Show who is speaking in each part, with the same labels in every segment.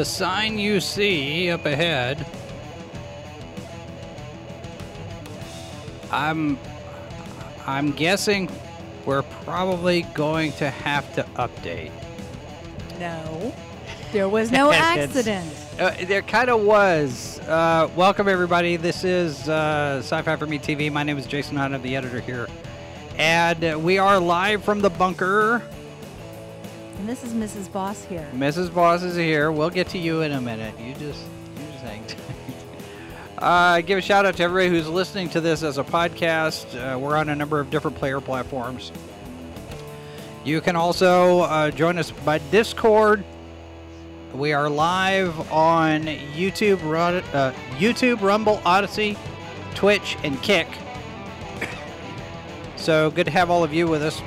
Speaker 1: The sign you see up ahead. I'm I'm guessing we're probably going to have to update.
Speaker 2: No. There was no accident.
Speaker 1: Uh, there kind of was. Uh, welcome everybody. This is uh, Sci-Fi for Me TV. My name is Jason Hunt. I'm the editor here, and uh, we are live from the bunker.
Speaker 2: And this is Mrs. Boss here.
Speaker 1: Mrs. Boss is here. We'll get to you in a minute. You just, you just hang tight. Uh, give a shout out to everybody who's listening to this as a podcast. Uh, we're on a number of different player platforms. You can also uh, join us by Discord. We are live on YouTube, uh, YouTube, Rumble, Odysee, Twitch, and Kick. So good to have all of you with us.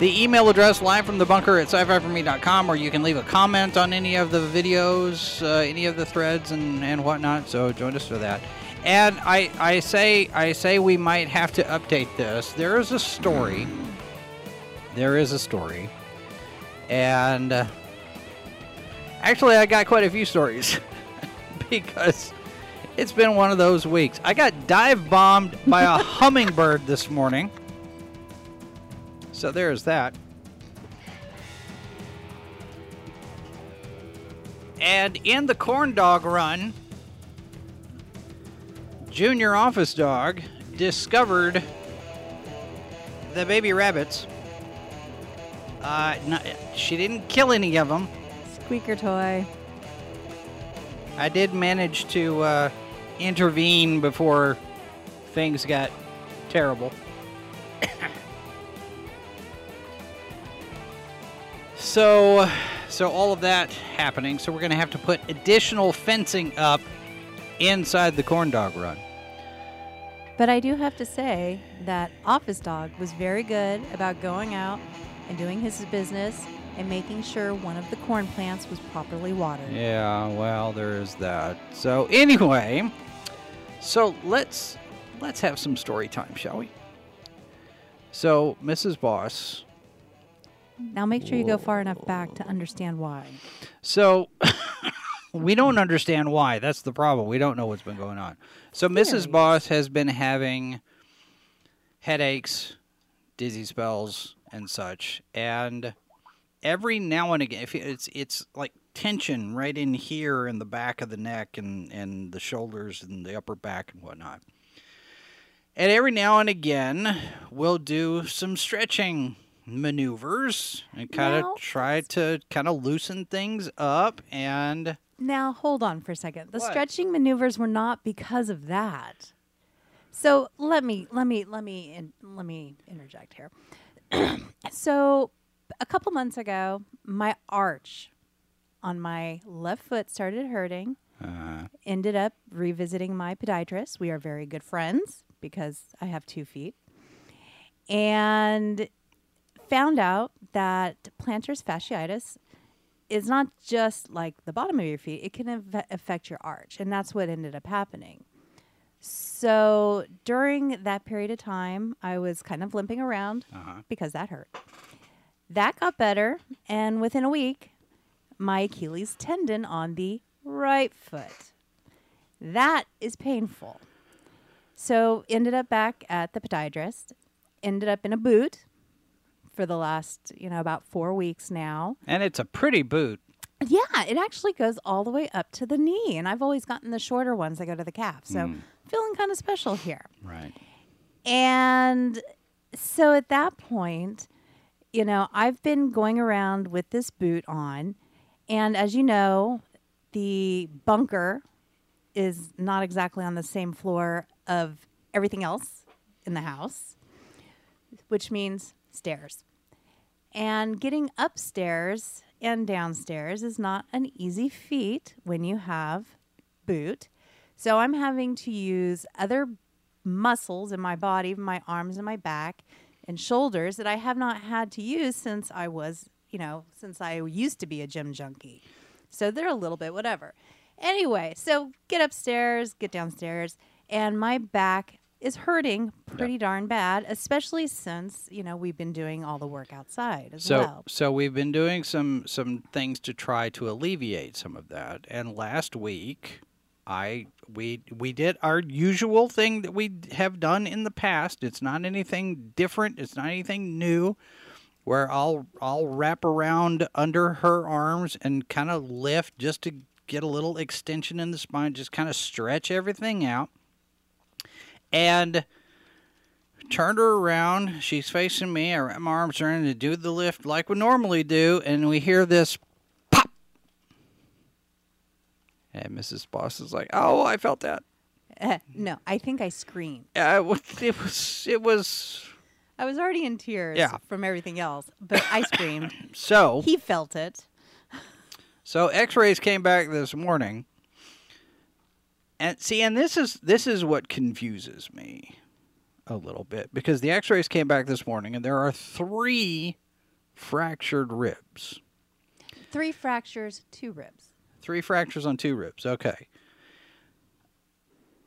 Speaker 1: The email address live from the bunker at sci-fi4me.com, or you can leave a comment on any of the videos, uh, any of the threads, and, and whatnot. So join us for that. And I, I say I say we might have to update this. There is a story. There is a story, and uh, actually, I got quite a few stories because it's been one of those weeks. I got dive bombed by a hummingbird this morning. So there's that. And in the corn dog run, Junior Office Dog discovered the baby rabbits. Uh, no, she didn't kill any of them.
Speaker 2: Squeaker toy.
Speaker 1: I did manage to uh, intervene before things got terrible. so, so all of that happening. So we're going to have to put additional fencing up inside the corn dog run.
Speaker 2: But I do have to say that Office Dog was very good about going out and doing his business and making sure one of the corn plants was properly watered.
Speaker 1: Yeah, well, there's that. So anyway, so let's let's have some story time, shall we? So, Mrs. Boss,
Speaker 2: Now make sure you go far enough back to understand why.
Speaker 1: So we don't understand why. That's the problem. We don't know what's been going on. So Mrs. Boss has been having headaches, dizzy spells, and such, and every now and again, if it's it's like tension right in here in the back of the neck and and the shoulders and the upper back and whatnot. And every now and again, we'll do some stretching maneuvers and kind of try to kind of loosen things up and
Speaker 2: Now hold on for a second. The
Speaker 1: What?
Speaker 2: stretching maneuvers were not because of that. So let me let me let me in, let me interject here. so a couple months ago, my arch on my left foot started hurting.
Speaker 1: uh,
Speaker 2: Ended up revisiting my podiatrist. We are very good friends because I have two feet, and found out that plantar fasciitis is not just like the bottom of your feet, it can av- affect your arch. And that's what ended up happening. So during that period of time, I was kind of limping around
Speaker 1: uh-huh.
Speaker 2: because that hurt. That got better. And within a week, my Achilles tendon on the right foot. That is painful. So ended up back at the podiatrist, ended up in a boot for the last, you know, about four weeks now.
Speaker 1: and it's a pretty boot.
Speaker 2: Yeah, it actually goes all the way up to the knee. And I've always gotten the shorter ones that go to the calf. So hmm. feeling kind of special here.
Speaker 1: Right.
Speaker 2: And so at that point, you know, I've been going around with this boot on. And as you know, the bunker is not exactly on the same floor of everything else in the house, which means stairs. And getting upstairs and downstairs is not an easy feat when you have boot. So I'm having to use other muscles in my body, my arms and my back and shoulders that I have not had to use since I was, you know, since I used to be a gym junkie. So they're a little bit whatever. Anyway, so get upstairs, get downstairs, and my back is hurting pretty darn bad, especially since, you know, we've been doing all the work outside as
Speaker 1: So
Speaker 2: well.
Speaker 1: so we've been doing some some things to try to alleviate some of that. And last week I we we did our usual thing that we have done in the past. It's not anything different. It's not anything new. Where I'll I'll wrap around under her arms and kind of lift just to get a little extension in the spine, just kind of stretch everything out. And turned her around. She's facing me. I wrap my arms around to do the lift like we normally do, and we hear this pop. And Mrs. Boss is like, "Oh, I felt that."
Speaker 2: no, I think I screamed.
Speaker 1: Uh, it was- it was it was
Speaker 2: I was already in tears
Speaker 1: Yeah.
Speaker 2: from everything else, but I screamed.
Speaker 1: so
Speaker 2: he felt it.
Speaker 1: so X-rays came back this morning. And see, and this is this is what confuses me a little bit because the X-rays came back this morning, and there are three fractured ribs.
Speaker 2: Three fractures, two ribs.
Speaker 1: Three fractures on two ribs. Okay.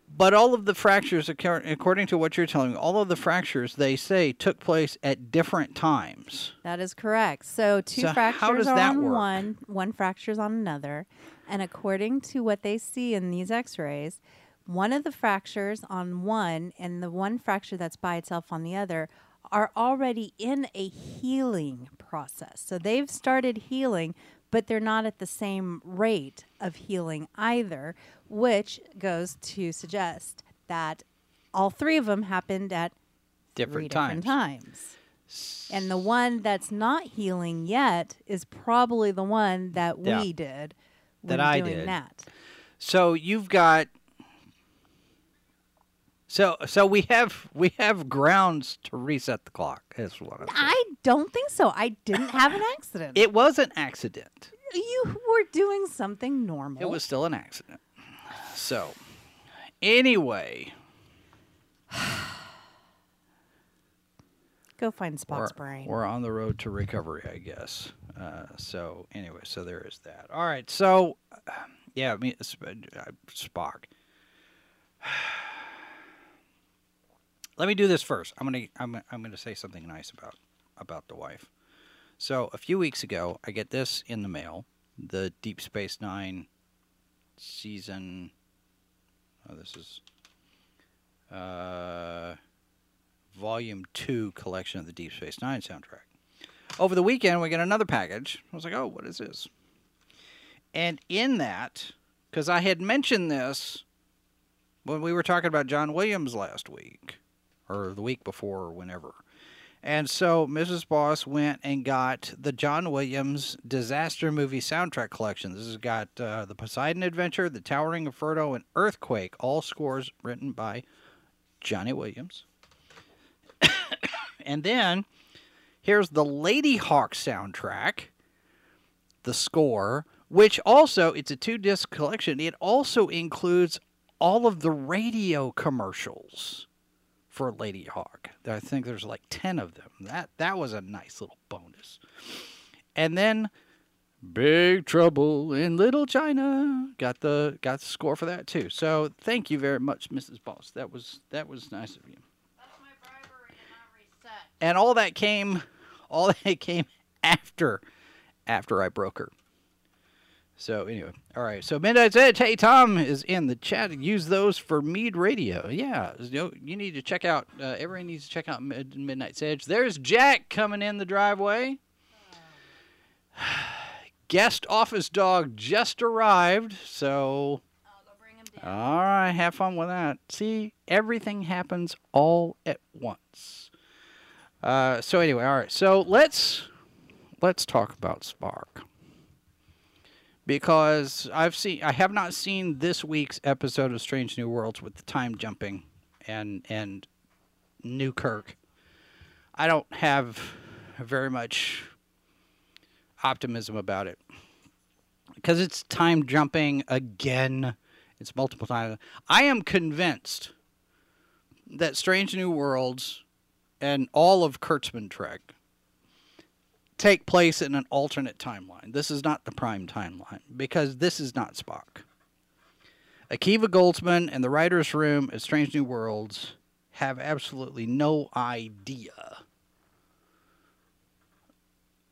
Speaker 1: But all of the fractures, according to what you're telling me, all of the fractures they say took place at different times.
Speaker 2: That is correct. So two
Speaker 1: So
Speaker 2: fractures
Speaker 1: does
Speaker 2: are
Speaker 1: that
Speaker 2: on
Speaker 1: work?
Speaker 2: one, one fracture's on another. And according to what they see in these x-rays, one of the fractures on one and the one fracture that's by itself on the other are already in a healing process. So they've started healing, but they're not at the same rate of healing either, which goes to suggest that all three of them happened at
Speaker 1: Different
Speaker 2: three different
Speaker 1: times.
Speaker 2: times. And the one that's not healing yet is probably the one that
Speaker 1: Yeah.
Speaker 2: we did
Speaker 1: That I did.
Speaker 2: that.
Speaker 1: So you've got so so we have we have grounds to reset the clock. Is what I'm.
Speaker 2: I don't think so. I didn't have an accident.
Speaker 1: It was an accident.
Speaker 2: you were doing something normal.
Speaker 1: It was still an accident. So anyway,
Speaker 2: Go find Spock's brain.
Speaker 1: we're on the road to recovery, I guess. Uh, so anyway, so there is that. All right, so yeah, I mean uh, Spock. Let me do this first. I'm gonna I'm, I'm gonna say something nice about about the wife. So a few weeks ago, I get this in the mail, the Deep Space Nine season. Oh, this is uh, volume two collection of the Deep Space Nine soundtrack. Over the weekend, we get another package. I was like, oh, what is this? And in that, because I had mentioned this when we were talking about John Williams last week, or the week before, or whenever. And so Mrs. Boss went and got the John Williams disaster movie soundtrack collection. This has got uh, the Poseidon Adventure, the Towering Inferno, and Earthquake, all scores written by Johnny Williams. And then here's the Ladyhawke soundtrack, the score, which also it's a two disc collection. It also includes all of the radio commercials for Ladyhawke. I think there's like 10 of them. That that was a nice little bonus. And then Big Trouble in Little China got the got the score for that too. So thank you very much, Mrs. Boss. That was that was nice of you. And all that came all that came after after I broke her. So anyway, all right. So Midnight's Edge. Hey, Tom is in the chat. Use those for Mead Radio. Yeah, you, know, you need to check out. Uh, everyone needs to check out Mid- Midnight's Edge. There's Jack coming in the driveway. Guest office dog just arrived. So all right, have fun with that. See, everything happens all at once. Uh, so anyway, all right. So let's let's talk about Spock because I've seen I have not seen this week's episode of Strange New Worlds with the time jumping and and New Kirk. I don't have very much optimism about it because it's time jumping again. It's multiple times. I am convinced that Strange New Worlds and all of Kurtzman Trek take place in an alternate timeline. This is not the prime timeline because this is not Spock. Akiva Goldsman and the writer's room at Strange New Worlds have absolutely no idea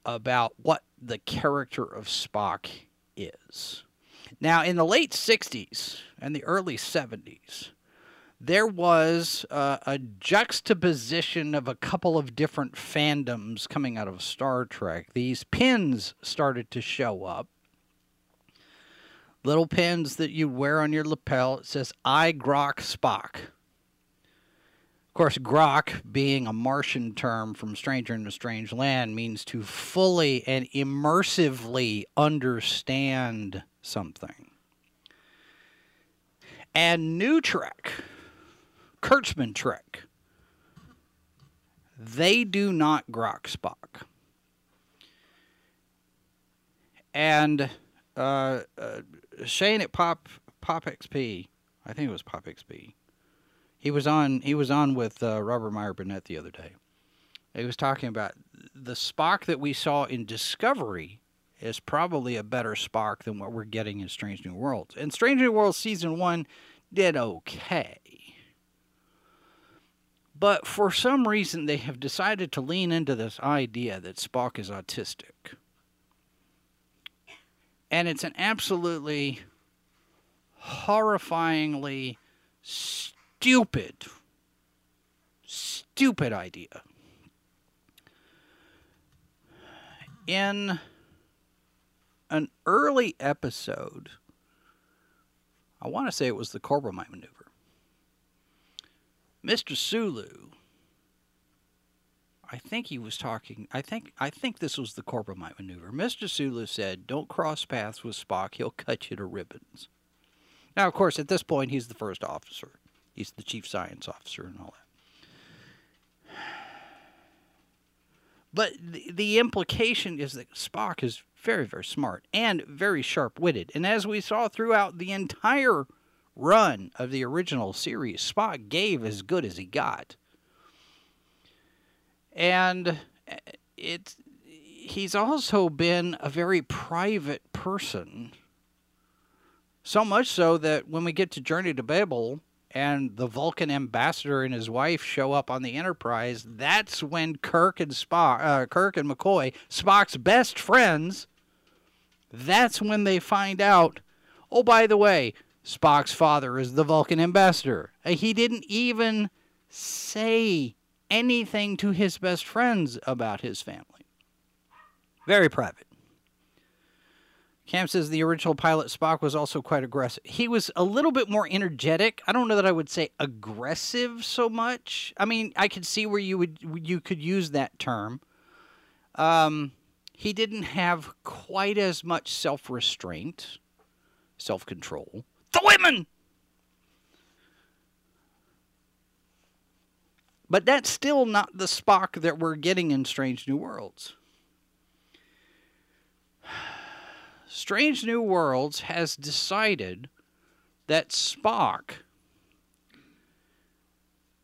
Speaker 1: about what the character of Spock is. Now, in the late 60s and the early 70s, there was uh, a juxtaposition of a couple of different fandoms coming out of Star Trek. These pins started to show up. Little pins that you wear on your lapel. It says, I grok Spock. Of course, grok, being a Martian term from Stranger in a Strange Land, means to fully and immersively understand something. And nuTrek Kurtzman Trek. They do not grok Spock. And uh, uh, Shane at Pop Pop XP, I think it was Pop XP. He was on. He was on with uh, Robert Meyer Burnett the other day. He was talking about the Spock that we saw in Discovery is probably a better Spock than what we're getting in Strange New Worlds. And Strange New Worlds season one did okay. But for some reason, they have decided to lean into this idea that Spock is autistic. And it's an absolutely horrifyingly stupid, stupid idea. In an early episode, I want to say it was the Corbomite maneuver. Mr. Sulu, I think he was talking. I think I think this was the Corbomite maneuver. Mr. Sulu said, "Don't cross paths with Spock. He'll cut you to ribbons." Now, of course, at this point, he's the first officer. He's the chief science officer and all that. But the, the implication is that Spock is very, very smart and very sharp witted. And as we saw throughout the entire run of the original series, Spock gave as good as he got. And it he's also been a very private person. So much so that when we get to Journey to Babel and the Vulcan ambassador and his wife show up on the Enterprise, that's when Kirk and Spock, uh, Kirk and McCoy, Spock's best friends, that's when they find out, oh, by the way, Spock's father is the Vulcan ambassador. Uh, he didn't even say anything to his best friends about his family. Very private. Cam says the original pilot Spock was also quite aggressive. He was a little bit more energetic. I don't know that I would say aggressive so much. I mean, I could see where you would you could use that term. Um, he didn't have quite as much self restraint, self control the women. But that's still not the Spock that we're getting in Strange New Worlds. Strange New Worlds has decided that Spock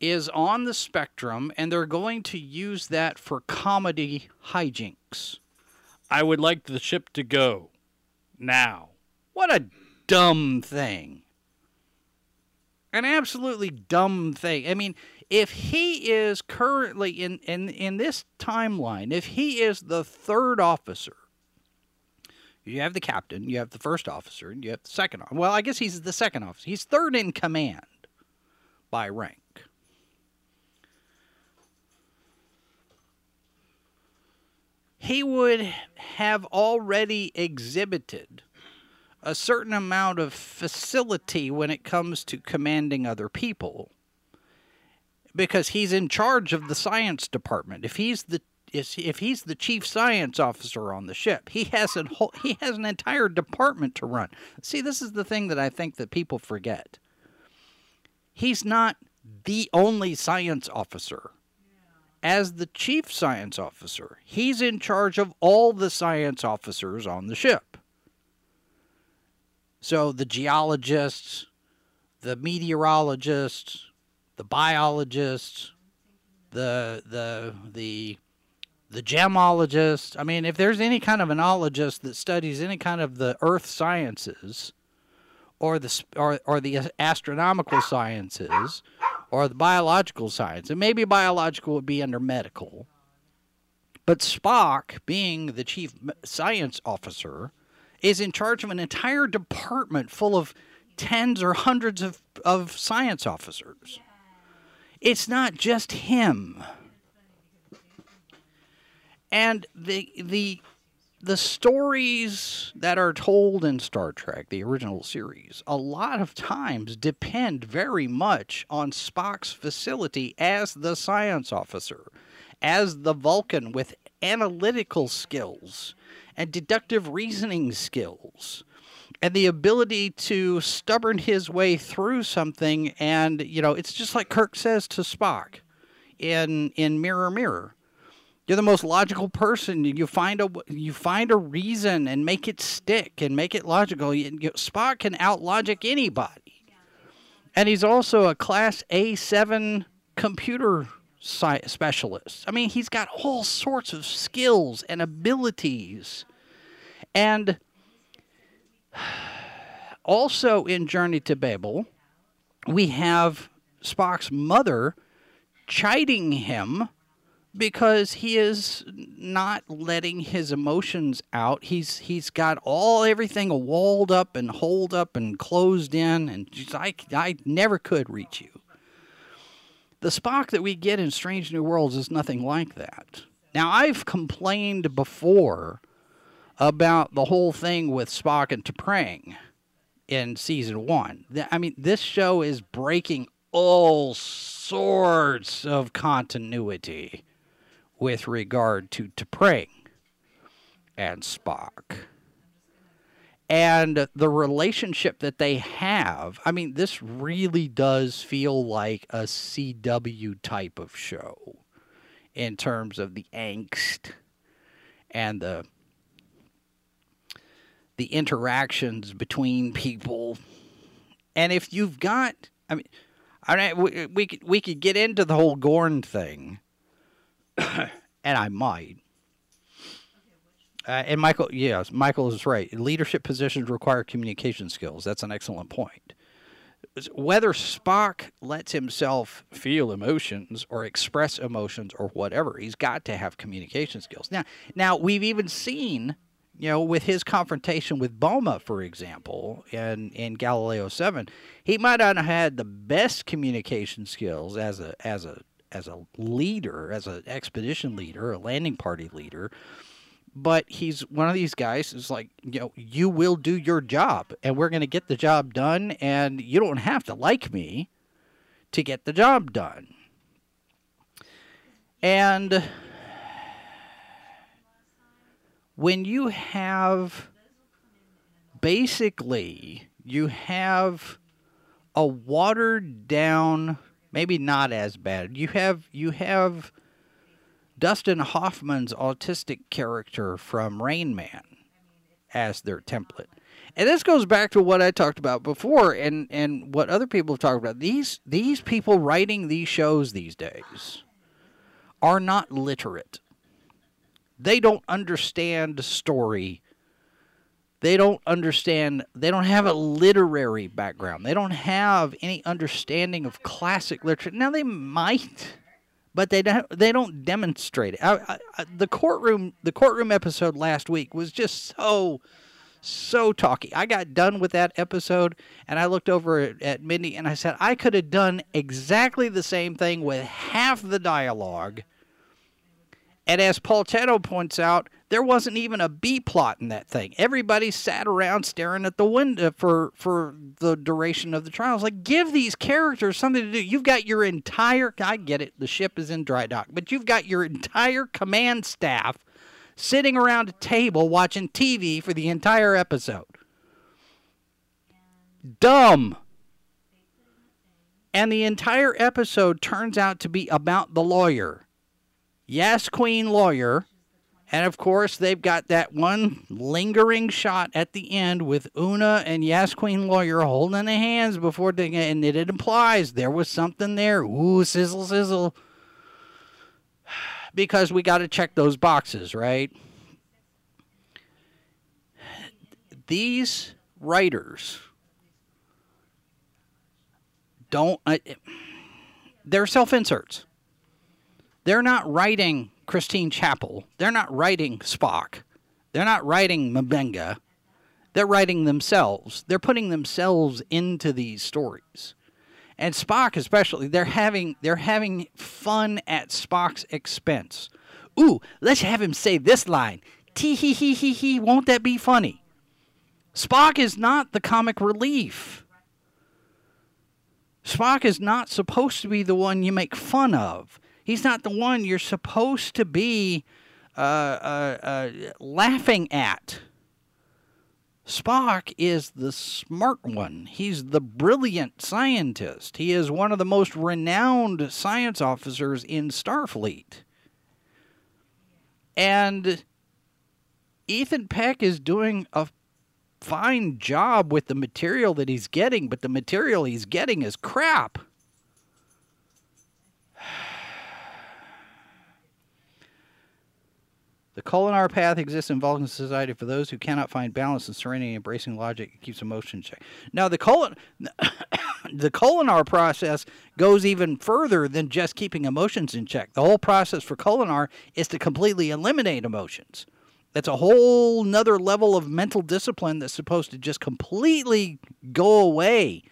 Speaker 1: is on the spectrum and they're going to use that for comedy hijinks. I would like the ship to go now. What a dumb thing. An absolutely dumb thing. I mean, if he is currently in, in, in this timeline, if he is the third officer, you have the captain, you have the first officer, and you have the second. Well, I guess he's the second officer. He's third in command by rank. He would have already exhibited a certain amount of facility when it comes to commanding other people because he's in charge of the science department. If he's the if he's the chief science officer on the ship, he has an whole, he has an entire department to run. See, this is the thing that I think that people forget. He's not the only science officer as the chief science officer. He's in charge of all the science officers on the ship. So the geologists, the meteorologists, the biologists, the the the the gemologist. I mean, if there's any kind of anologist that studies any kind of the earth sciences, or the or, or the astronomical sciences, or the biological science, and maybe biological would be under medical. But Spock, being the chief science officer, is in charge of an entire department full of tens or hundreds of, of science officers. It's not just him. And the the the stories that are told in Star Trek, the original series, a lot of times depend very much on Spock's facility as the science officer, as the Vulcan with analytical skills and deductive reasoning skills and the ability to stubborn his way through something and you know it's just like kirk says to spock in in mirror mirror. You're the most logical person. You find a you find a reason and make it stick and make it logical. You, you, spock can outlogic anybody. And he's also a class a7 computer specialist. I mean, he's got all sorts of skills and abilities. And also in Journey to Babel, we have Spock's mother chiding him because he is not letting his emotions out. He's he's got all everything walled up and holed up and closed in, and I I never could reach you. The Spock that we get in Strange New Worlds is nothing like that. Now, I've complained before about the whole thing with Spock and T'Pring in season one. I mean, this show is breaking all sorts of continuity with regard to T'Pring and Spock and the relationship that they have. I mean, this really does feel like a CW type of show in terms of the angst and the the interactions between people. And if you've got, I mean, I mean, we, we could we could get into the whole Gorn thing, and I might. Uh, and Michael, yes, Michael is right. Leadership positions require communication skills. That's an excellent point. Whether Spock lets himself feel emotions or express emotions or whatever, he's got to have communication skills. Now, now we've even seen, you know, with his confrontation with Boma, for example, in in Galileo Seven, he might not have had the best communication skills as a as a as a leader, as an expedition leader, a landing party leader but he's one of these guys who's like, you know, you will do your job and we're going to get the job done and you don't have to like me to get the job done. And when you have basically you have a watered down maybe not as bad you have you have Dustin Hoffman's autistic character from Rain Man as their template. And this goes back to what I talked about before and, and what other people have talked about. These these people writing these shows these days are not literate. They don't understand story. They don't understand they don't have a literary background. They don't have any understanding of classic literature. Now they might but they don't they don't demonstrate it. I, I, the courtroom the courtroom episode last week was just so so talky. I got done with that episode and I looked over at, at Mindy and I said I could have done exactly the same thing with half the dialogue. And as Paul Teno points out, there wasn't even a B plot in that thing. Everybody sat around staring at the window for for the duration of the trials. Like, give these characters something to do. You've got your entire I get it, the ship is in dry dock, but you've got your entire command staff sitting around a table watching TV for the entire episode. Dumb. And the entire episode turns out to be about the lawyer Yes Queen lawyer. And of course, they've got that one lingering shot at the end with Una and Yes Queen lawyer holding their hands before they, and it implies there was something there. Ooh, sizzle, sizzle. Because we got to check those boxes, right? These writers don't. Uh, they're self inserts. They're not writing Christine Chapel. They're not writing Spock. They're not writing M'Benga. They're writing themselves. They're putting themselves into these stories. And Spock especially, they're having they're having fun at Spock's expense. Ooh, let's have him say this line. Tee hee hee hee hee, won't that be funny? Spock is not the comic relief. Spock is not supposed to be the one you make fun of. He's not the one you're supposed to be uh, uh, uh, laughing at. Spock is the smart one. He's the brilliant scientist. He is one of the most renowned science officers in Starfleet. And Ethan Peck is doing a fine job with the material that he's getting, but the material he's getting is crap. The Kolinahr path exists in Vulcan society for those who cannot find balance and serenity, embracing logic and keeps emotion in check. Now, the colon, the Kolinahr process goes even further than just keeping emotions in check. The whole process for Kolinahr is to completely eliminate emotions. That's a whole nother level of mental discipline that's supposed to just completely go away,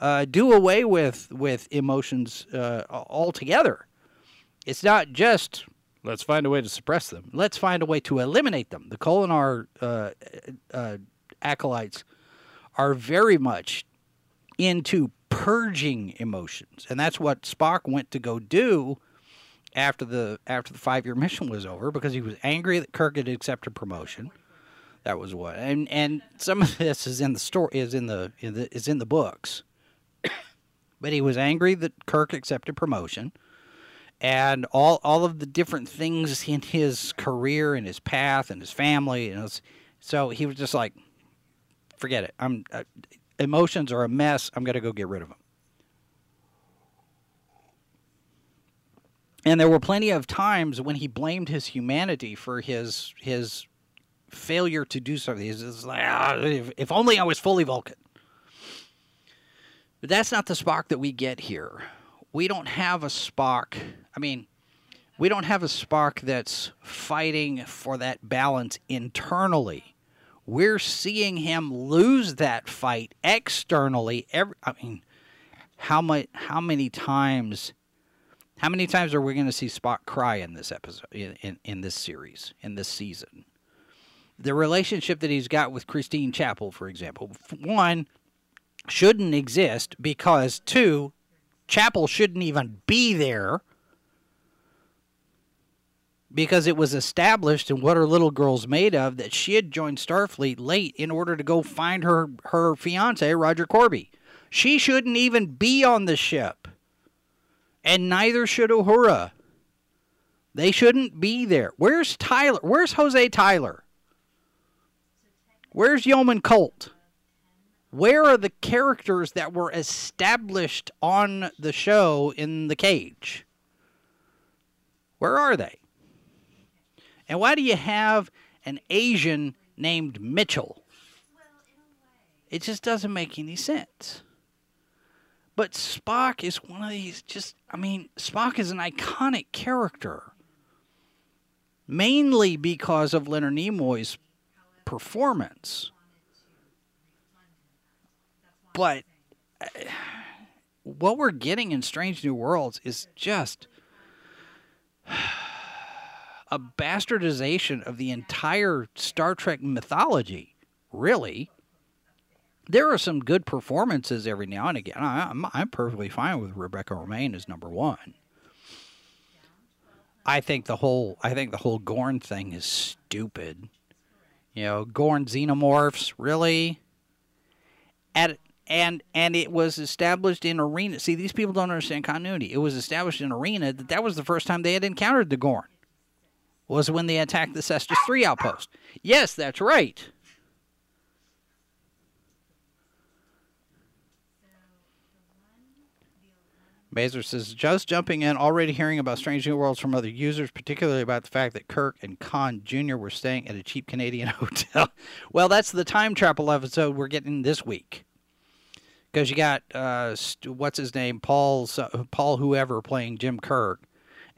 Speaker 1: uh, do away with with emotions uh, altogether. It's not just let's find a way to suppress them. Let's find a way to eliminate them. The Kolinahr uh, uh, acolytes are very much into purging emotions, and that's what Spock went to go do after the after the five year mission was over because he was angry that Kirk had accepted promotion. That was what, and and some of this is in the story is in the, in the is in the books. but he was angry that Kirk accepted promotion, and all all of the different things in his career and his path and his family, and was, so he was just like, forget it. I'm uh, emotions are a mess. I'm gonna go get rid of them. And there were plenty of times when he blamed his humanity for his his failure to do something. He's like, ah, if, if only I was fully Vulcan. But that's not the Spock that we get here. We don't have a Spock. I mean, we don't have a Spock that's fighting for that balance internally. We're seeing him lose that fight externally. Every, I mean, how much? How many times how many times are we going to see Spock cry in this episode, in, in, in, this series, in this season? The relationship that he's got with Christine Chapel, for example, one, shouldn't exist because, two, Chapel shouldn't even be there because it was established in what are little girls made of that she had joined Starfleet late in order to go find her, her fiance, Roger Korby. She shouldn't even be on the ship and neither should Uhura. They shouldn't be there. Where's Tyler? Where's Jose Tyler? Where's Yeoman Colt? Where are the characters that were established on the show in the cage? Where are they? And why do you have an Asian named Mitchell? It just doesn't make any sense. But Spock is one of these just, I mean, Spock is an iconic character. Mainly because of Leonard Nimoy's performance. But uh, what we're getting in Strange New Worlds is just a bastardization of the entire Star Trek mythology, really there are some good performances every now and again. I, am I'm, I'm perfectly fine with Rebecca Romijn as number one. I think the whole I think the whole Gorn thing is stupid. You know, Gorn xenomorphs, really? At and and it was established in arena. See, these people don't understand continuity. It was established in arena that that was the first time they had encountered the Gorn. Was when they attacked the Cestus 3 outpost. Yes, that's right. Baser says, just jumping in, already hearing about Strange New Worlds from other users, particularly about the fact that Kirk and Khan Jr. were staying at a cheap Canadian hotel. well, that's the time travel episode we're getting this week. Because you got, uh, what's his name? Paul, Paul, whoever, playing Jim Kirk.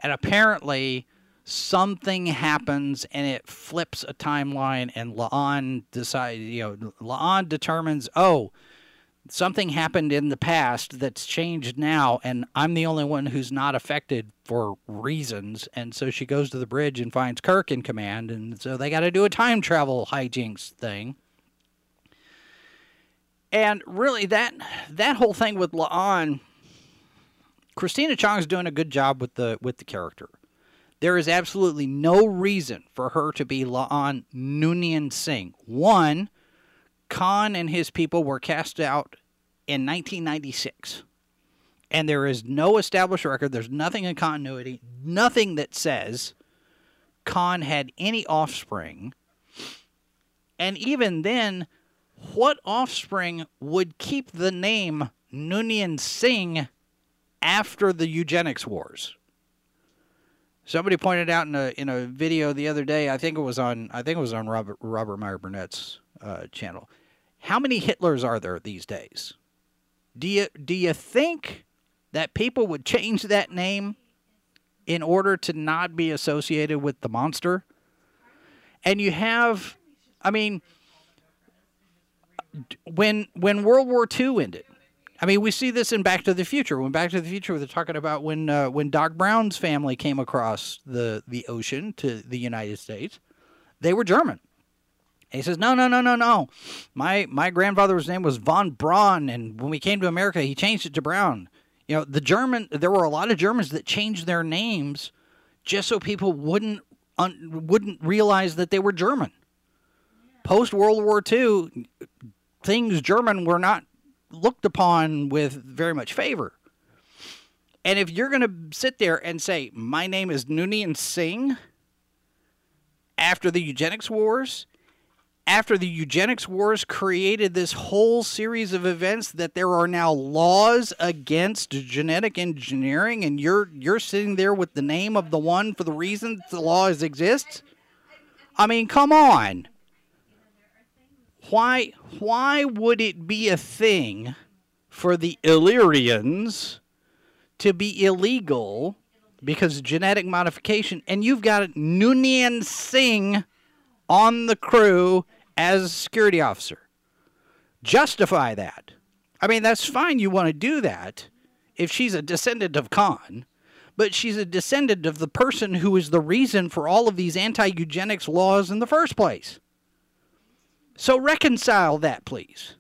Speaker 1: And apparently, something happens and it flips a timeline, and La'an decides, you know, La'an determines, oh, something happened in the past that's changed now, and I'm the only one who's not affected for reasons. And so she goes to the bridge and finds Kirk in command, and so they got to do a time travel hijinks thing. And really, that that whole thing with La'an, Christina Chong's doing a good job with the with the character. There is absolutely no reason for her to be La'an Noonien Singh. One, Khan and his people were cast out in 1996. And there is no established record, there's nothing in continuity, nothing that says Khan had any offspring. And even then, what offspring would keep the name Noonien Singh after the eugenics wars? Somebody pointed out in a in a video the other day. I think it was on I think it was on Robert Robert Meyer Burnett's uh, channel. How many Hitlers are there these days? Do you do you think that people would change that name in order to not be associated with the monster? And you have, I mean, when when World War II ended, I mean, we see this in Back to the Future. When Back to the Future, they're talking about when uh, when Doc Brown's family came across the the ocean to the United States, they were German. And he says, "No, no, no, no, no. My my grandfather's name was von Braun, and when we came to America, he changed it to Brown. You know, the German. There were a lot of Germans that changed their names just so people wouldn't un, wouldn't realize that they were German. Post World War II, things German were not looked upon with very much favor. And if you're going to sit there and say, "My name is Noonien Singh," after the eugenics wars after the eugenics wars created this whole series of events that there are now laws against genetic engineering and you're you're sitting there with the name of the one for the reason the laws exist i mean come on why why would it be a thing for the illyrians to be illegal because genetic modification and you've got Noonien Singh on the crew as a security officer. Justify that. I mean, that's fine. You want to do that if she's a descendant of Khan, but she's a descendant of the person who is the reason for all of these anti eugenics laws in the first place. So reconcile that, please.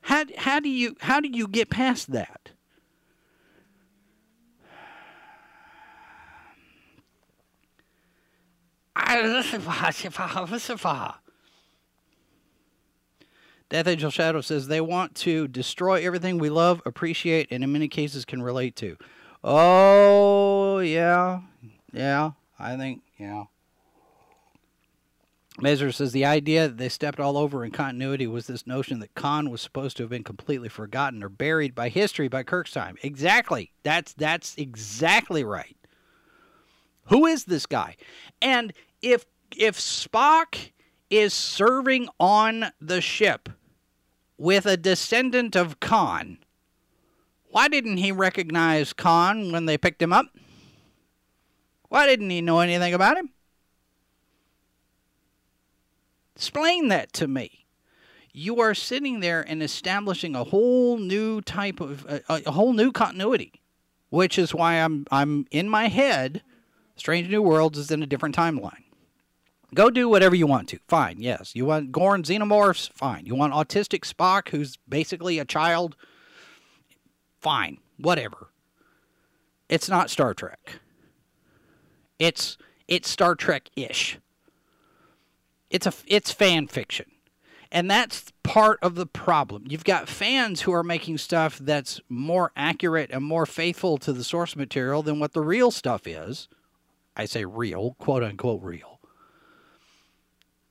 Speaker 1: How, how, do you, how do you get past that? Death Angel Shadow says they want to destroy everything we love, appreciate, and in many cases can relate to. Oh, yeah. Yeah. I think, yeah. Mazer says the idea that they stepped all over in continuity was this notion that Khan was supposed to have been completely forgotten or buried by history by Kirk's time. Exactly. That's that's exactly right. Who is this guy? And if if Spock is serving on the ship with a descendant of Khan. Why didn't he recognize Khan when they picked him up? Why didn't he know anything about him? Explain that to me. You are sitting there and establishing a whole new type of a, a whole new continuity, which is why I'm I'm in my head. Strange New Worlds is in a different timeline. Go do whatever you want to. Fine, yes. You want Gorn xenomorphs? Fine. You want autistic Spock, who's basically a child? Fine. Whatever. It's not Star Trek. It's it's Star Trek-ish. It's a it's fan fiction. And that's part of the problem. You've got fans who are making stuff that's more accurate and more faithful to the source material than what the real stuff is I say real, quote unquote real.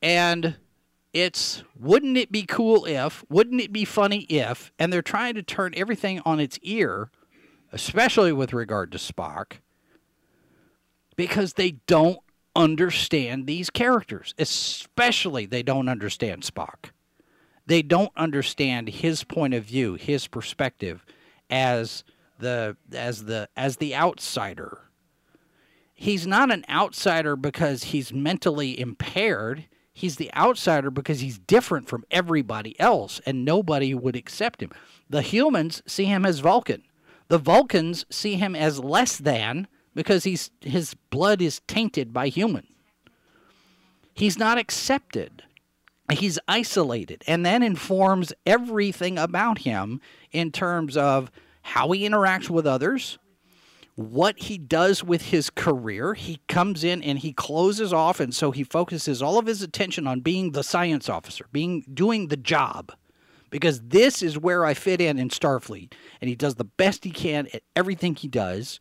Speaker 1: And it's wouldn't it be cool if, wouldn't it be funny if, and they're trying to turn everything on its ear, especially with regard to Spock, because they don't understand these characters. Especially, they don't understand Spock. They don't understand his point of view, his perspective as the as the as the outsider. He's not an outsider because he's mentally impaired. He's the outsider because he's different from everybody else and nobody would accept him. The humans see him as Vulcan. The Vulcans see him as less than because he's his blood is tainted by human. He's not accepted. He's isolated, and that informs everything about him in terms of how he interacts with others, what he does with his career. He comes in and he closes off, and so he focuses all of his attention on being the science officer, being doing the job, because this is where I fit in in Starfleet, and he does the best he can at everything he does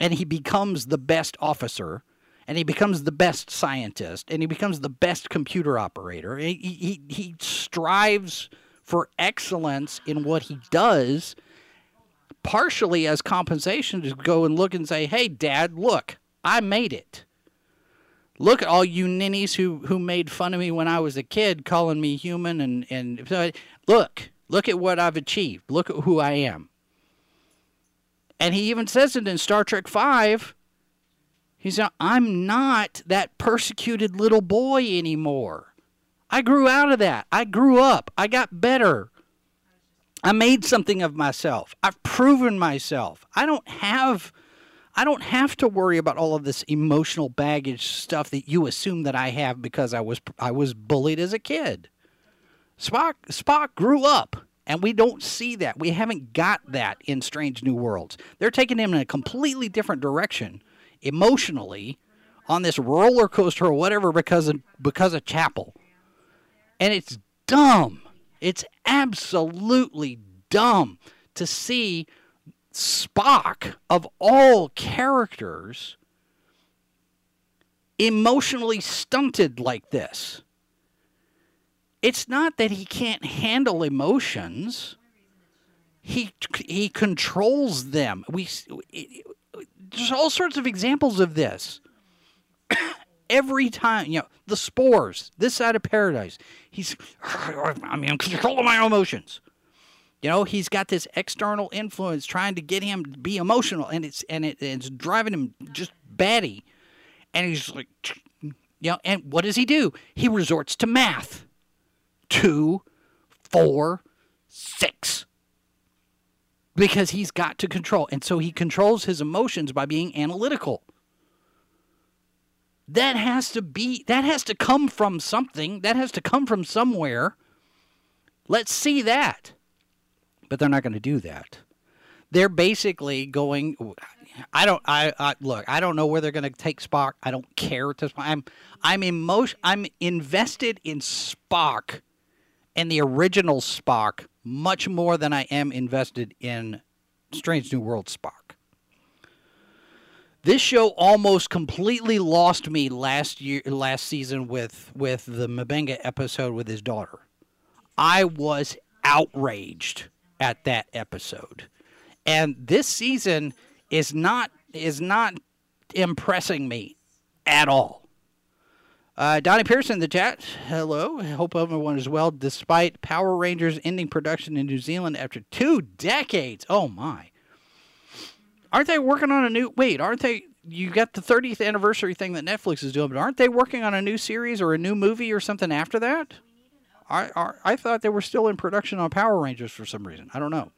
Speaker 1: and he becomes the best officer and he becomes the best scientist and he becomes the best computer operator. He, he, he strives for excellence in what he does partially as compensation to go and look and say hey dad look i made it. Look at all you ninnies who, who made fun of me when i was a kid calling me human and, and look look at what i've achieved. Look at who i am and he even says it in Star Trek Five. He said, I'm not that persecuted little boy anymore. I grew out of that. I grew up. I got better. I made something of myself. I've proven myself. I don't have I don't have to worry about all of this emotional baggage stuff that you assume that I have because I was I was bullied as a kid. Spock Spock grew up. And we don't see that. We haven't got that in Strange New Worlds. They're taking him in a completely different direction emotionally on this roller coaster or whatever because of because of Chapel. And it's dumb. It's absolutely dumb to see Spock of all characters emotionally stunted like this. It's not that he can't handle emotions. He he controls them. We there's all sorts of examples of this. Every time, you know, the spores, this side of paradise, he's I mean, I'm controlling my emotions. You know, he's got this external influence trying to get him to be emotional, and it's and it, it's driving him just batty. And he's like, you know, and what does he do? He resorts to math two, four, six. Because he's got to control. And so he controls his emotions by being analytical. That has to be, that has to come from something. That has to come from somewhere. Let's see that. But they're not going to do that. They're basically going. I don't. I, I look. I don't know where they're going to take Spock. I don't care at this point. I'm. I'm emotion. I'm invested in Spock and the original Spock much more than I am invested in Strange New World Spock. This show almost completely lost me last year, last season with with the M'Benga episode with his daughter. I was outraged at that episode, and this season is not is not impressing me at all. Uh, Donnie Pearson in the chat. Hello. Hope everyone is well. Despite Power Rangers ending production in New Zealand after two decades. Oh, my. Aren't they working on a new. Wait, aren't they. You got the 30th anniversary thing that Netflix is doing, but aren't they working on a new series or a new movie or something after that? I, I, I thought they were still in production on Power Rangers for some reason. I don't know.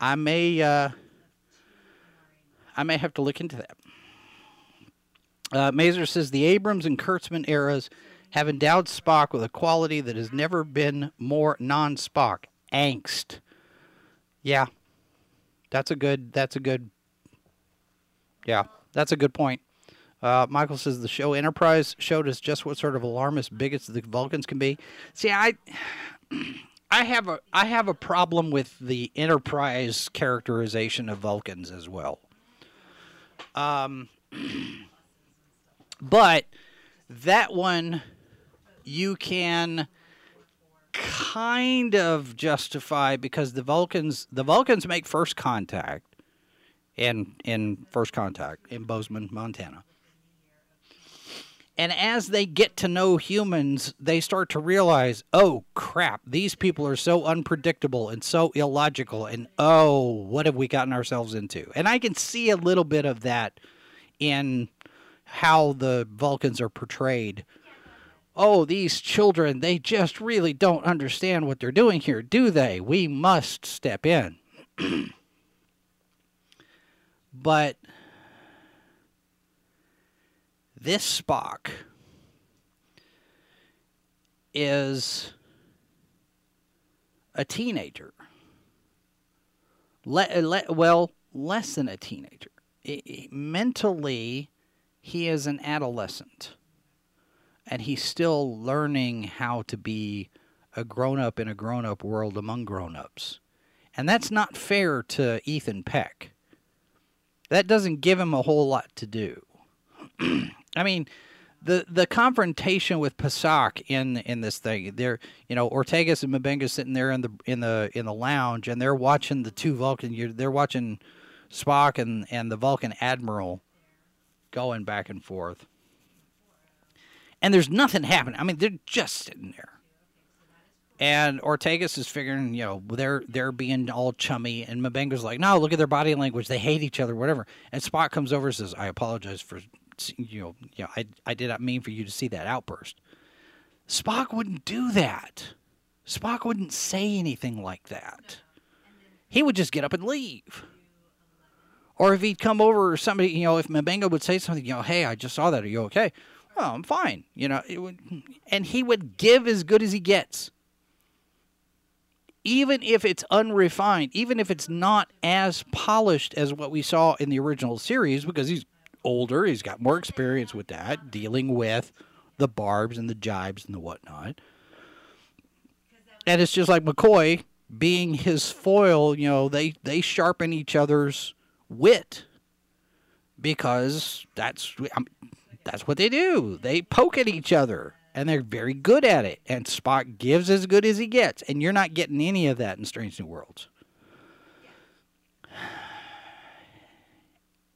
Speaker 1: I may. Uh, I may have to look into that. Uh, Mazer says the Abrams and Kurtzman eras have endowed Spock with a quality that has never been more non-Spock angst. Yeah, that's a good. That's a good. Yeah, that's a good point. Uh, Michael says the show Enterprise showed us just what sort of alarmist bigots the Vulcans can be. See, I, I have a I have a problem with the Enterprise characterization of Vulcans as well. Um. But that one you can kind of justify because the Vulcans the Vulcans make first contact in in first contact in Bozeman, Montana. And as they get to know humans, they start to realize, oh crap, these people are so unpredictable and so illogical. And oh, what have we gotten ourselves into? And I can see a little bit of that in how the Vulcans are portrayed. Oh, these children, they just really don't understand what they're doing here, do they? We must step in. but this Spock is a teenager. Le- le- well, less than a teenager. I- I- mentally, he is an adolescent. And he's still learning how to be a grown up in a grown up world among grown ups. And that's not fair to Ethan Peck. That doesn't give him a whole lot to do. I mean, the the confrontation with Pasalk in in this thing, they're you know Ortegas and M'Benga sitting there in the in the in the lounge, and they're watching the two Vulcan. They're watching Spock and and the Vulcan admiral going back and forth, and there's nothing happening. I mean, they're just sitting there. And Ortegas is figuring, you know, they're they're being all chummy, and M'Benga's like, no, look at their body language. They hate each other, whatever. And Spock comes over and says, I apologize for you know, you know, I, I did not mean for you to see that outburst. Spock wouldn't do that. Spock wouldn't say anything like that. He would just get up and leave. Or if he'd come over or somebody, you know, if M'Benga would say something, you know, hey, I just saw that. Are you okay? Oh, I'm fine. You know, would, and he would give as good as he gets. Even if it's unrefined, even if it's not as polished as what we saw in the original series, because he's older. He's got more experience with that, dealing with the barbs and the jibes and the whatnot. And it's just like McCoy being his foil, you know, they, they sharpen each other's wit because that's that's what they do. They poke at each other and they're very good at it. And Spock gives as good as he gets, and you're not getting any of that in Strange New Worlds.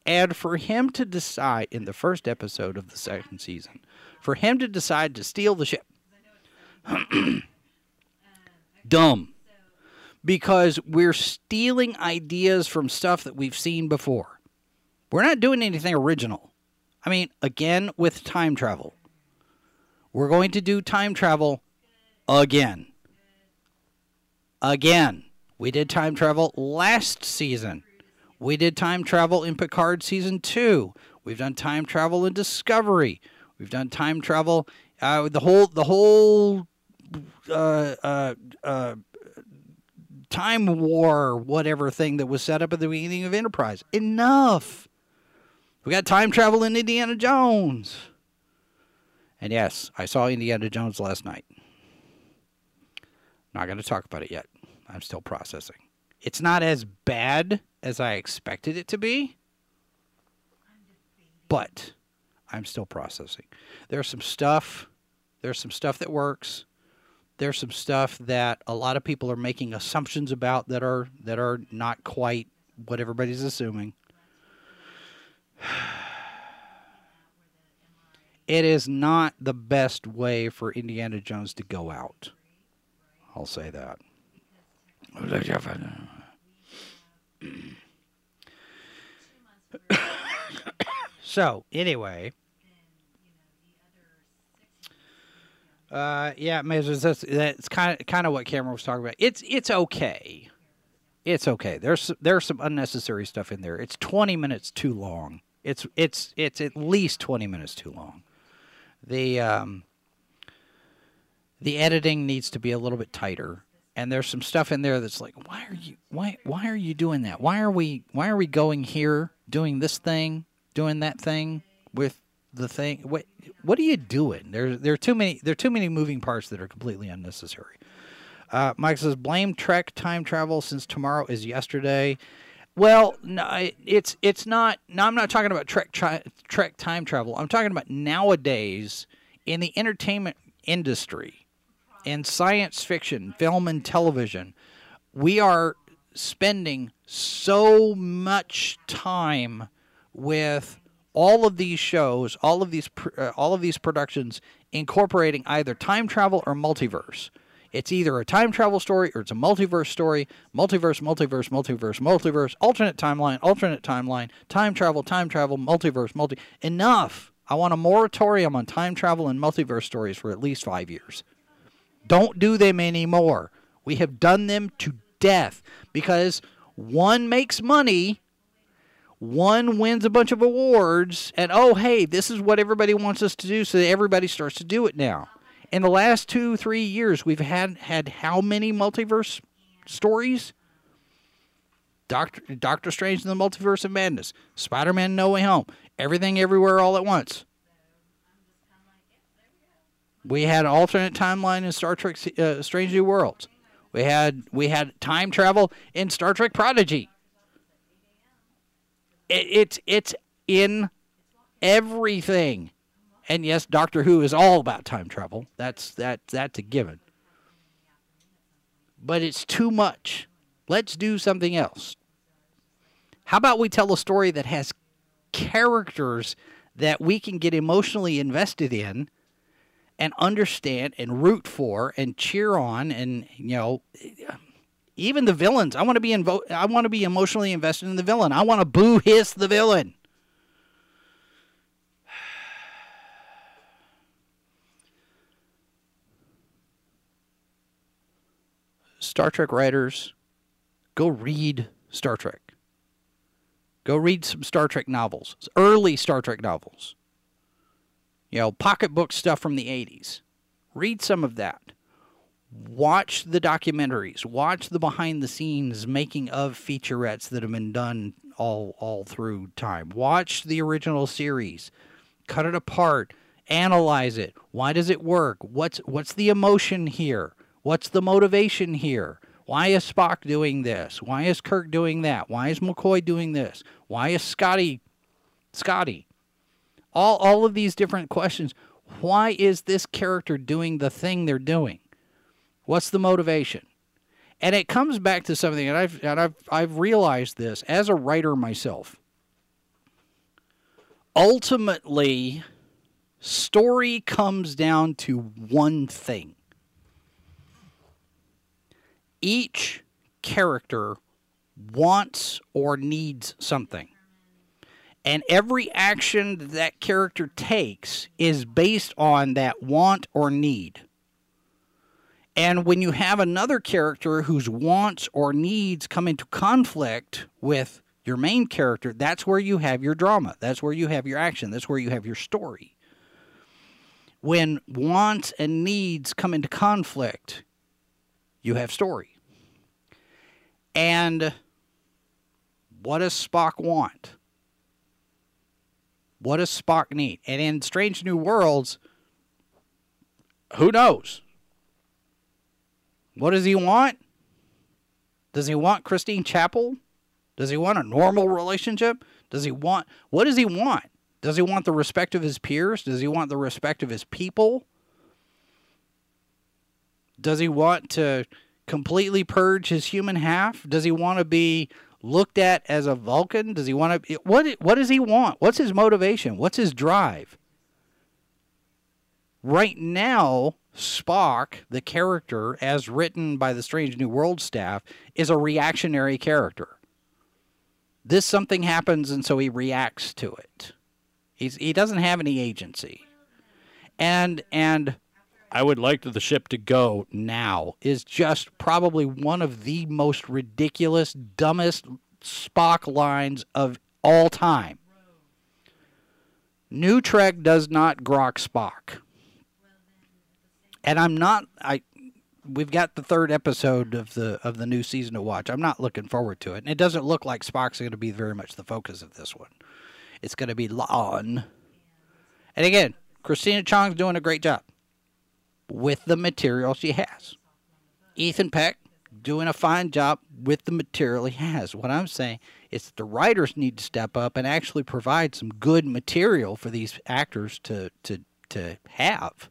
Speaker 1: And for him to decide in the first episode of the second season, for him to decide to steal the ship, dumb. Because we're stealing ideas from stuff that we've seen before. We're not doing anything original. I mean, again, with time travel. We're going to do time travel again. Again. We did time travel last season. We did time travel in Picard season two. We've done time travel in Discovery. We've done time travel. Uh, the whole the whole uh, uh, uh, time war, whatever thing that was set up at the beginning of Enterprise. Enough. We got time travel in Indiana Jones. And yes, I saw Indiana Jones last night. Not going to talk about it yet. I'm still processing. It's not as bad as I expected it to be, but I'm still processing. There's some stuff. There's some stuff that works. There's some stuff that a lot of people are making assumptions about that are that are not quite what everybody's assuming. It is not the best way for Indiana Jones to go out. I'll say that. so anyway, uh, yeah, that's that's kind of kind of what Cameron was talking about. It's it's okay, it's okay. There's there's some unnecessary stuff in there. It's 20 minutes too long. It's it's it's at least 20 minutes too long. The um, the editing needs to be a little bit tighter and there's some stuff in there that's like why are you why why are you doing that why are we why are we going here doing this thing doing that thing with the thing what what are you doing there there are too many there are too many moving parts that are completely unnecessary uh, Mike says blame Trek time travel since tomorrow is yesterday Well, no, it's it's not. No, I'm not talking about Trek Trek time travel. I'm talking about nowadays in the entertainment industry, in science fiction, film and television, we are spending so much time with all of these shows, all of these uh, all of these productions incorporating either time travel or multiverse. It's either a time travel story or it's a multiverse story. Multiverse, multiverse, multiverse, multiverse, alternate timeline, alternate timeline, time travel, time travel, multiverse, multi. Enough. I want a moratorium on time travel and multiverse stories for at least five years. Don't do them anymore. We have done them to death because one makes money, one wins a bunch of awards, and oh, hey, this is what everybody wants us to do, so everybody starts to do it now. In the last two, three years, we've had had how many multiverse stories? Doctor Doctor Strange in the Multiverse of Madness, Spider Man No Way Home, Everything Everywhere All at Once. We had alternate timeline in Star Trek uh, Strange New Worlds. We had we had time travel in Star Trek Prodigy. It, it's it's in everything. And yes, Doctor Who is all about time travel. That's that that's a given. But it's too much. Let's do something else. How about we tell a story that has characters that we can get emotionally invested in and understand and root for and cheer on and you know even the villains. I want to be invo- i want to be emotionally invested in the villain. I want to boo hiss the villain. Star trek writers go read star trek. Go read some star trek novels early star trek novels. You know, pocketbook stuff from the 80s. Read some of that. Watch the documentaries. Watch the behind the scenes making of featurettes that have been done all all through time. Watch the original series. Cut it apart. Analyze it. Why does it work? What's what's the emotion here? What's the motivation here? Why is Spock doing this? Why is Kirk doing that? Why is McCoy doing this? Why is Scotty Scotty? all all of these different questions. Why is this character doing the thing they're doing? What's the motivation? And it comes back to something, and I've and I've I've realized this as a writer myself. Ultimately, story comes down to one thing. Each character wants or needs something and every action that, that character takes is based on that want or need. And when you have another character whose wants or needs come into conflict with your main character, that's where you have your drama. That's where you have your action. That's where you have your story. When wants and needs come into conflict, you have story. And what does Spock want? What does Spock need? And in Strange New Worlds, who knows? What does he want? Does he want Christine Chapel? Does he want a normal relationship? Does he want what does he want? Does he want the respect of his peers? Does he want the respect of his people? Does he want to completely purge his human half? Does he want to be looked at as a Vulcan? Does he want to? What What does he want? What's his motivation? What's his drive? Right now, Spock, the character as written by the Strange New World staff, is a reactionary character. This something happens, and so he reacts to it. He's he doesn't have any agency, and and I would like the ship to go now is just probably one of the most ridiculous, dumbest Spock lines of all time. nuTrek does not grok Spock. And I'm not I we've got the third episode of the of the new season to watch. I'm not looking forward to it. And it doesn't look like Spock's going to be very much the focus of this one. It's going to be La'an. And again, Christina Chong's doing a great job with the material she has. Ethan Peck doing a fine job with the material he has. What I'm saying is that the writers need to step up and actually provide some good material for these actors to to to have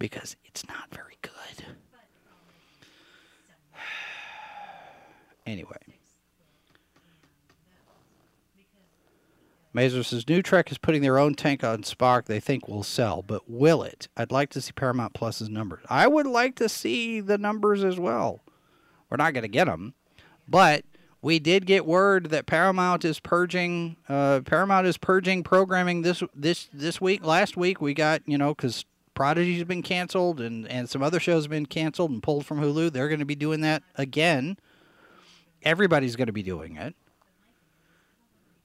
Speaker 1: because it's not very good. anyway. Mazer says nuTrek is putting their own tank on Spock they think will sell, but will it? I'd like to see Paramount Plus's numbers. I would like to see the numbers as well. We're not going to get them, but we did get word that Paramount is purging. Uh, Paramount is purging programming this this this week. Last week we got you know because Prodigy's been canceled and and some other shows have been canceled and pulled from Hulu. They're going to be doing that again. Everybody's going to be doing it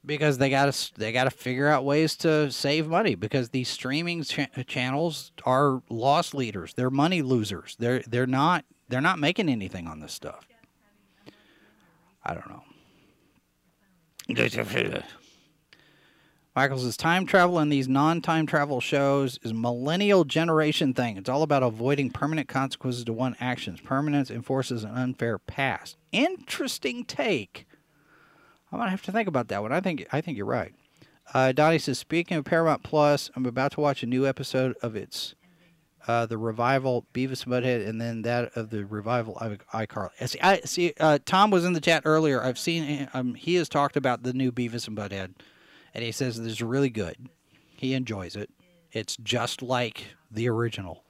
Speaker 1: because they got to they got to figure out ways to save money because these streaming cha- uh, channels are loss leaders. They're money losers. They're they're not they're not making anything on this stuff. I don't know. Michael says time travel in these non-time travel shows is millennial generation thing. It's all about avoiding permanent consequences to one actions. Permanence enforces an unfair past. Interesting take. I'm gonna have to think about that one. I think I think you're right. Uh, Donnie says, speaking of Paramount Plus, I'm about to watch a new episode of its uh, the revival Beavis and Butthead, and then that of the revival iCarly. I see, I see. Uh, Tom was in the chat earlier. I've seen. Um, he has talked about the new Beavis and Butthead, and he says it's really good. He enjoys it. It's just like the original.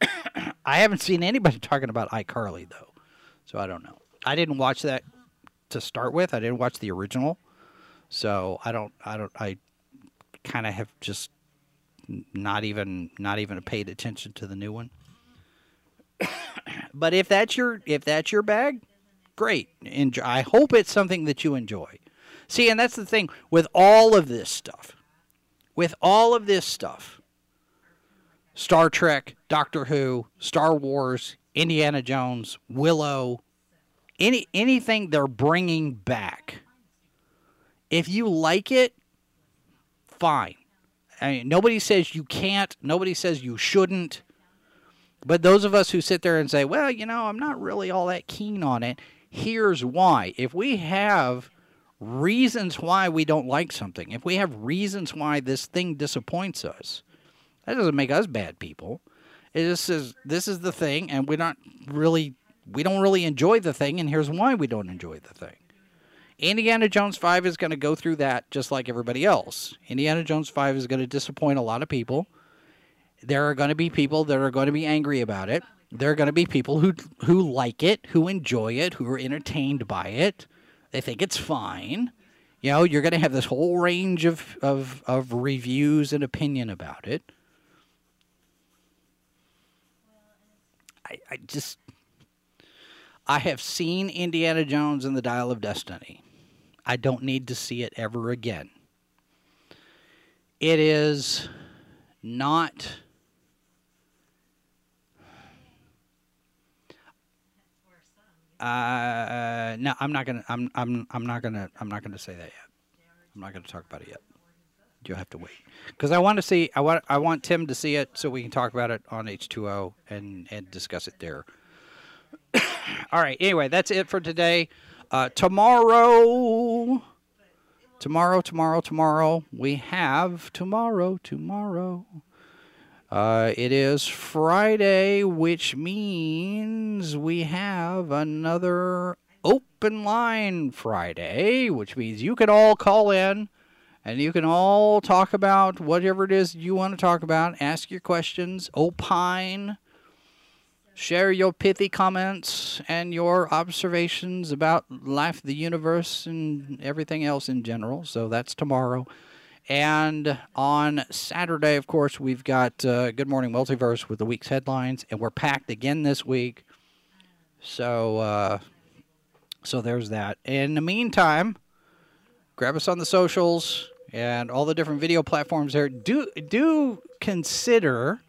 Speaker 1: I haven't seen anybody talking about iCarly though, so I don't know. I didn't watch that to start with. I didn't watch the original, so I don't. I don't. I kind of have just not even not even paid attention to the new one. but if that's your if that's your bag, great. Enjoy. I hope it's something that you enjoy. See, and that's the thing with all of this stuff. With all of this stuff, Star Trek, Doctor Who, Star Wars, Indiana Jones, Willow, any anything they're bringing back. If you like it, fine. I mean, nobody says you can't. Nobody says you shouldn't. But those of us who sit there and say, well, you know, I'm not really all that keen on it, here's why. If we have reasons why we don't like something, if we have reasons why this thing disappoints us, that doesn't make us bad people. It just says this is the thing, and we're not really, we don't really enjoy the thing, and here's why we don't enjoy the thing. Indiana Jones 5 is going to go through that just like everybody else. Indiana Jones 5 is going to disappoint a lot of people. There are going to be people that are going to be angry about it. There are going to be people who who like it, who enjoy it, who are entertained by it. They think it's fine. You know, you're going to have this whole range of, of, of reviews and opinion about it. I, I just I have seen Indiana Jones and the Dial of Destiny. I don't need to see it ever again. It is not uh, no, I'm not gonna. I'm. I'm. I'm not gonna. I'm not gonna say that yet. I'm not gonna talk about it yet. You'll have to wait because I want to see. I want. I want Tim to see it so we can talk about it on H2O and and discuss it there. All right. Anyway, that's it for today. Uh, tomorrow, tomorrow, tomorrow, tomorrow, we have tomorrow, tomorrow. Uh, it is Friday, which means we have another open line Friday, which means you can all call in and you can all talk about whatever it is you want to talk about, ask your questions, opine share your pithy comments and your observations about life, the universe, and everything else in general. So that's tomorrow. And on Saturday, of course, we've got uh, Good Morning Multiverse with the week's headlines, and we're packed again this week. So, uh, so there's that. In the meantime, grab us on the socials and all the different video platforms there. Do do consider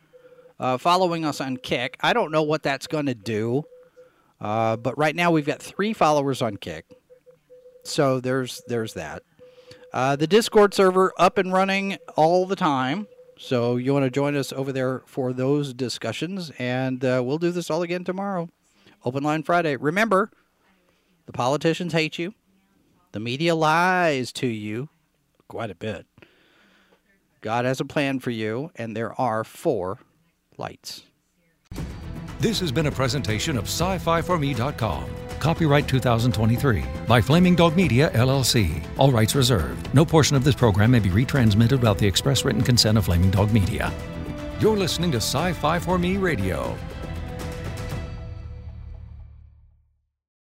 Speaker 1: uh, following us on Kick. I don't know what that's going to do, uh, but right now we've got three followers on Kick, so there's there's that. Uh, the Discord server up and running all the time, so you want to join us over there for those discussions, and uh, we'll do this all again tomorrow. Open Line Friday. Remember, the politicians hate you, the media lies to you quite a bit. God has a plan for you, and there are four lights.
Speaker 3: This has been a presentation of sci-fi4me.com. Copyright 2023 by Flaming Dog Media LLC. All rights reserved. No portion of this program may be retransmitted without the express written consent of Flaming Dog Media. You're listening to Sci-Fi for Me Radio.